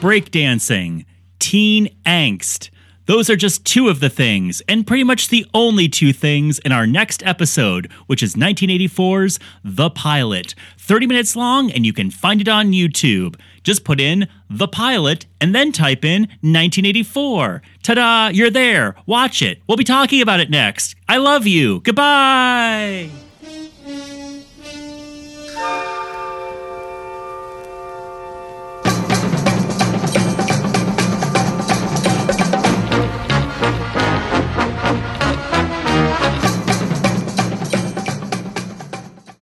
breakdancing, teen angst. Those are just two of the things, and pretty much the only two things in our next episode, which is 1984's The Pilot. 30 minutes long, and you can find it on YouTube. Just put in The Pilot and then type in 1984. Ta da, you're there. Watch it. We'll be talking about it next. I love you. Goodbye.